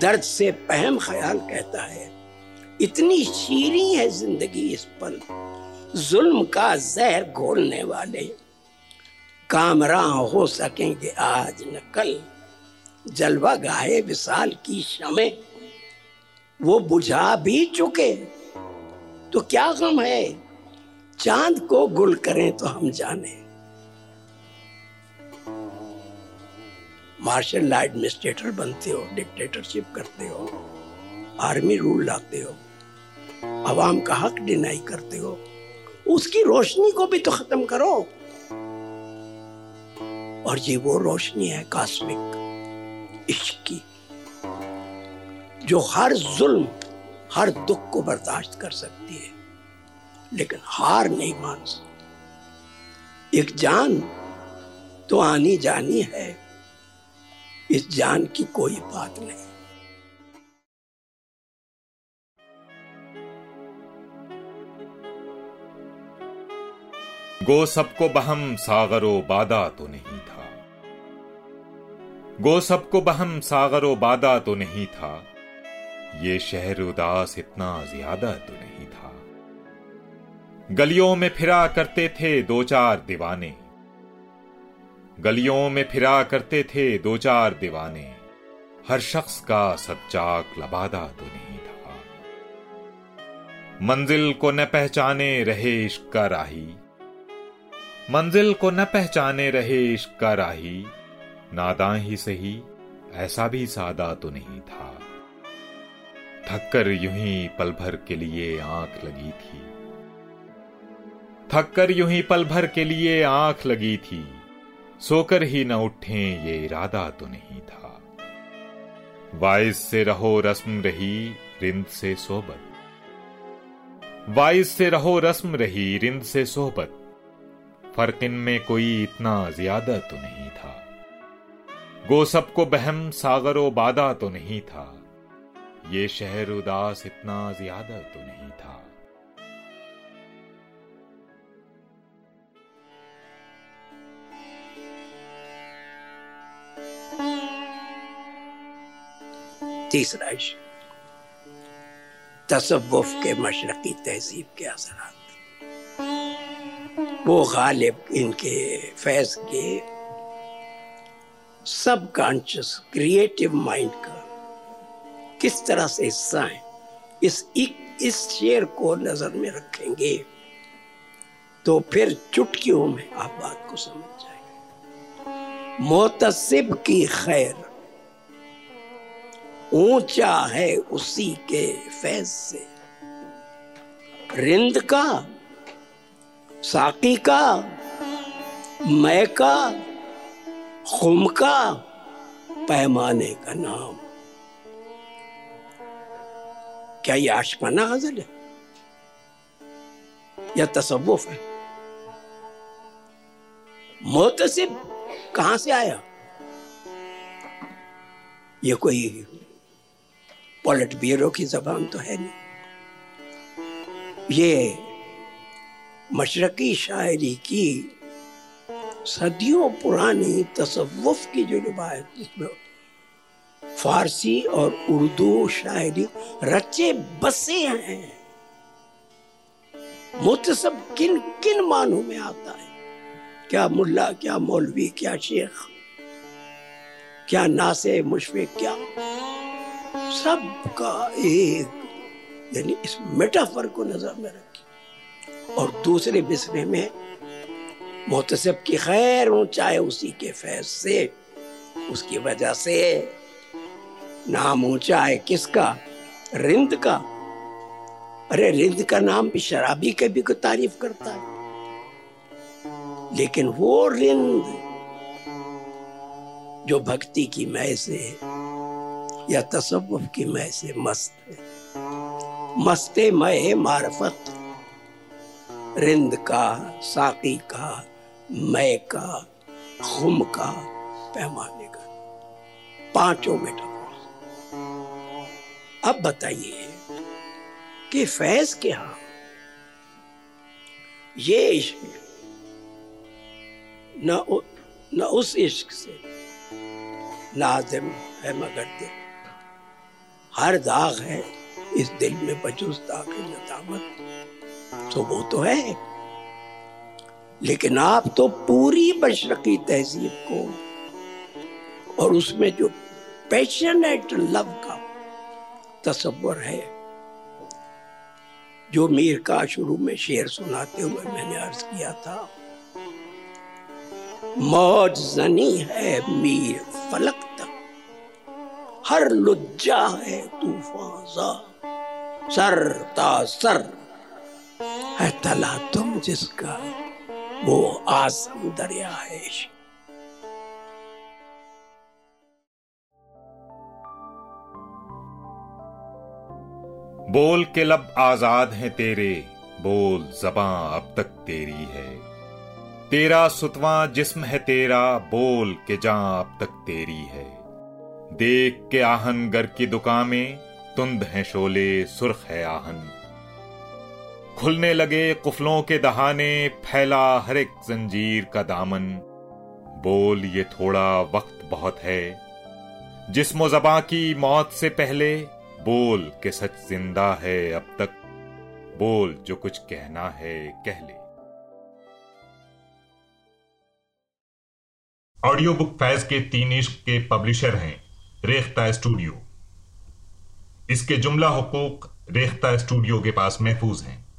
दर्द से पहम ख्याल कहता है। इतनी शीरी है ज़िंदगी इस पल। जुल्म का जहर घोलने वाले। कामरा हो सकेंगे आज न कल। जलवा गाहे विशाल की शमे। वो बुझा भी चुके। तो क्या गम है? चाँद को गुल करें तो हम जाने। मार्शल लॉ एडमिनिस्ट्रेटर बनते हो, डिक्टेटरशिप करते हो, आर्मी रूल लाते हो आवाम का हक डिनाई करते हो, उसकी रोशनी को भी तो खत्म करो। और ये वो रोशनी है कास्मिक इश्क की, जो हर जुल्म, हर दुख को बर्दाश्त कर सकती है, लेकिन हार नहीं मान सकती। एक जान तो आनी जानी है। इस जान की कोई बात नहीं। गो सबको बहम सागरो बादा तो नहीं था। गो सबको बहम सागरो बादा तो नहीं था। ये शहर उदास इतना ज़्यादा तो नहीं था। गलियों में फिरा करते थे दो चार दीवाने। गलियों में फिरा करते थे दो चार दीवाने। हर शख्स का सच्चाक लबादा तो नहीं था। मंजिल को न पहचाने रहे इश्क का राही। मंजिल को न पहचाने रहे इश्क का राही। नादा ही सही, ऐसा भी सादा तो नहीं था। थककर यूँ ही पल भर के लिए आँख लगी थी। थककर यूँ ही पल भर के लिए आँख लगी थी। सोकर ही न उठे, ये इरादा तो नहीं था। वाइस से रहो रस्म रही, रिंद से सोबत वाइस से रहो रस्म रही, रिंद से सोबत फ़र्क इनमें कोई इतना ज़्यादा तो नहीं था। गो सबको बहम, सागरो बादा तो नहीं था। ये शहर उदास इतना ज़्यादा तो नहीं था। तीसरा तसव्वुफ के मशरकी तहजीब के असरात। वो गालिब इनके फैज के सब कॉन्शियस क्रिएटिव माइंड का किस तरह से हिस्सा है, इस इस शेर को नज़र में रखेंगे तो फिर चुटकियों में आप बात को समझ जाएँगे। मोतसिब की खैर ऊँचा है उसी के फैज से रिंद का, साकी का मै का, खुम का, पैमाने का नाम। क्या ये आशकाना गज़ल है? या तसव्वुफ है? मोतसिब कहाँ से आया? ये कोई पॉलिट ब्यूरो की जबान तो है नहीं। ये मशरकी शायरी की सदियों पुरानी तसव्वुफ की जो रिवायत, जिसमें फारसी और उर्दू शायरी रचे बसे हैं, मुतसब किन किन मानों में आता है? क्या मुल्ला, क्या मौलवी, क्या शेख, क्या नासे मुशफिक, क्या सबका एक, यानी इस मेटाफर को नज़र में रखी और दूसरे बिस्रे में, मोहतसब की खैर ऊंचाए उसी के फैज से, उसकी वजह से, नाम ऊँचा है किसका, रिंद का। अरे रिंद का नाम भी शराबी के भी को तारीफ़ करता है। लेकिन वो रिंद, जो भक्ति की मय से या तसव्वुफ की मय से मस्त है। मस्ते मय मारफत। रिंद का, साकी का मय का खुम का, पैमाने का। पाँचों मेटाफर्स अब बताइए कि फैज के यहाँ ये इश्क न न उस इश्क से लाजिम है मगर दिल। हर दाग है, इस दिल में बचुस्ता की नदामत तो वो तो है। लेकिन आप तो पूरी बशरकी तहजीब को और उसमें जो पैशनेट लव का तस्वर है, जो मीर का शुरू में शेर सुनाते हुए मैंने अर्ज़ किया था, मौज जनी है मीर फलक हर लुज्जा है तूफ़ान सर ता सर है तला तुम जिसका, वो आसम दरिया है बोल के लब आज़ाद हैं तेरे, बोल जबां अब तक तेरी है। तेरा सुतवा जिस्म है तेरा, बोल के जा अब तक तेरी है। देख के आहन गर की दुकान में तुंद है शोले, सुर्ख है आहन। खुलने लगे कुफलों के दहाने, फैला हर एक जंजीर का दामन। बोल, ये थोड़ा वक्त बहुत है। जिसमो जबा की मौत से पहले, बोल के सच ज़िंदा है अब तक। बोल, जो कुछ कहना है, कह ले। ऑडियो बुक फैज के तीन इश्क के पब्लिशर हैं। रेख्ता स्टूडियो। इसके जुमला हकूक रेख्ता स्टूडियो के पास महफूज हैं।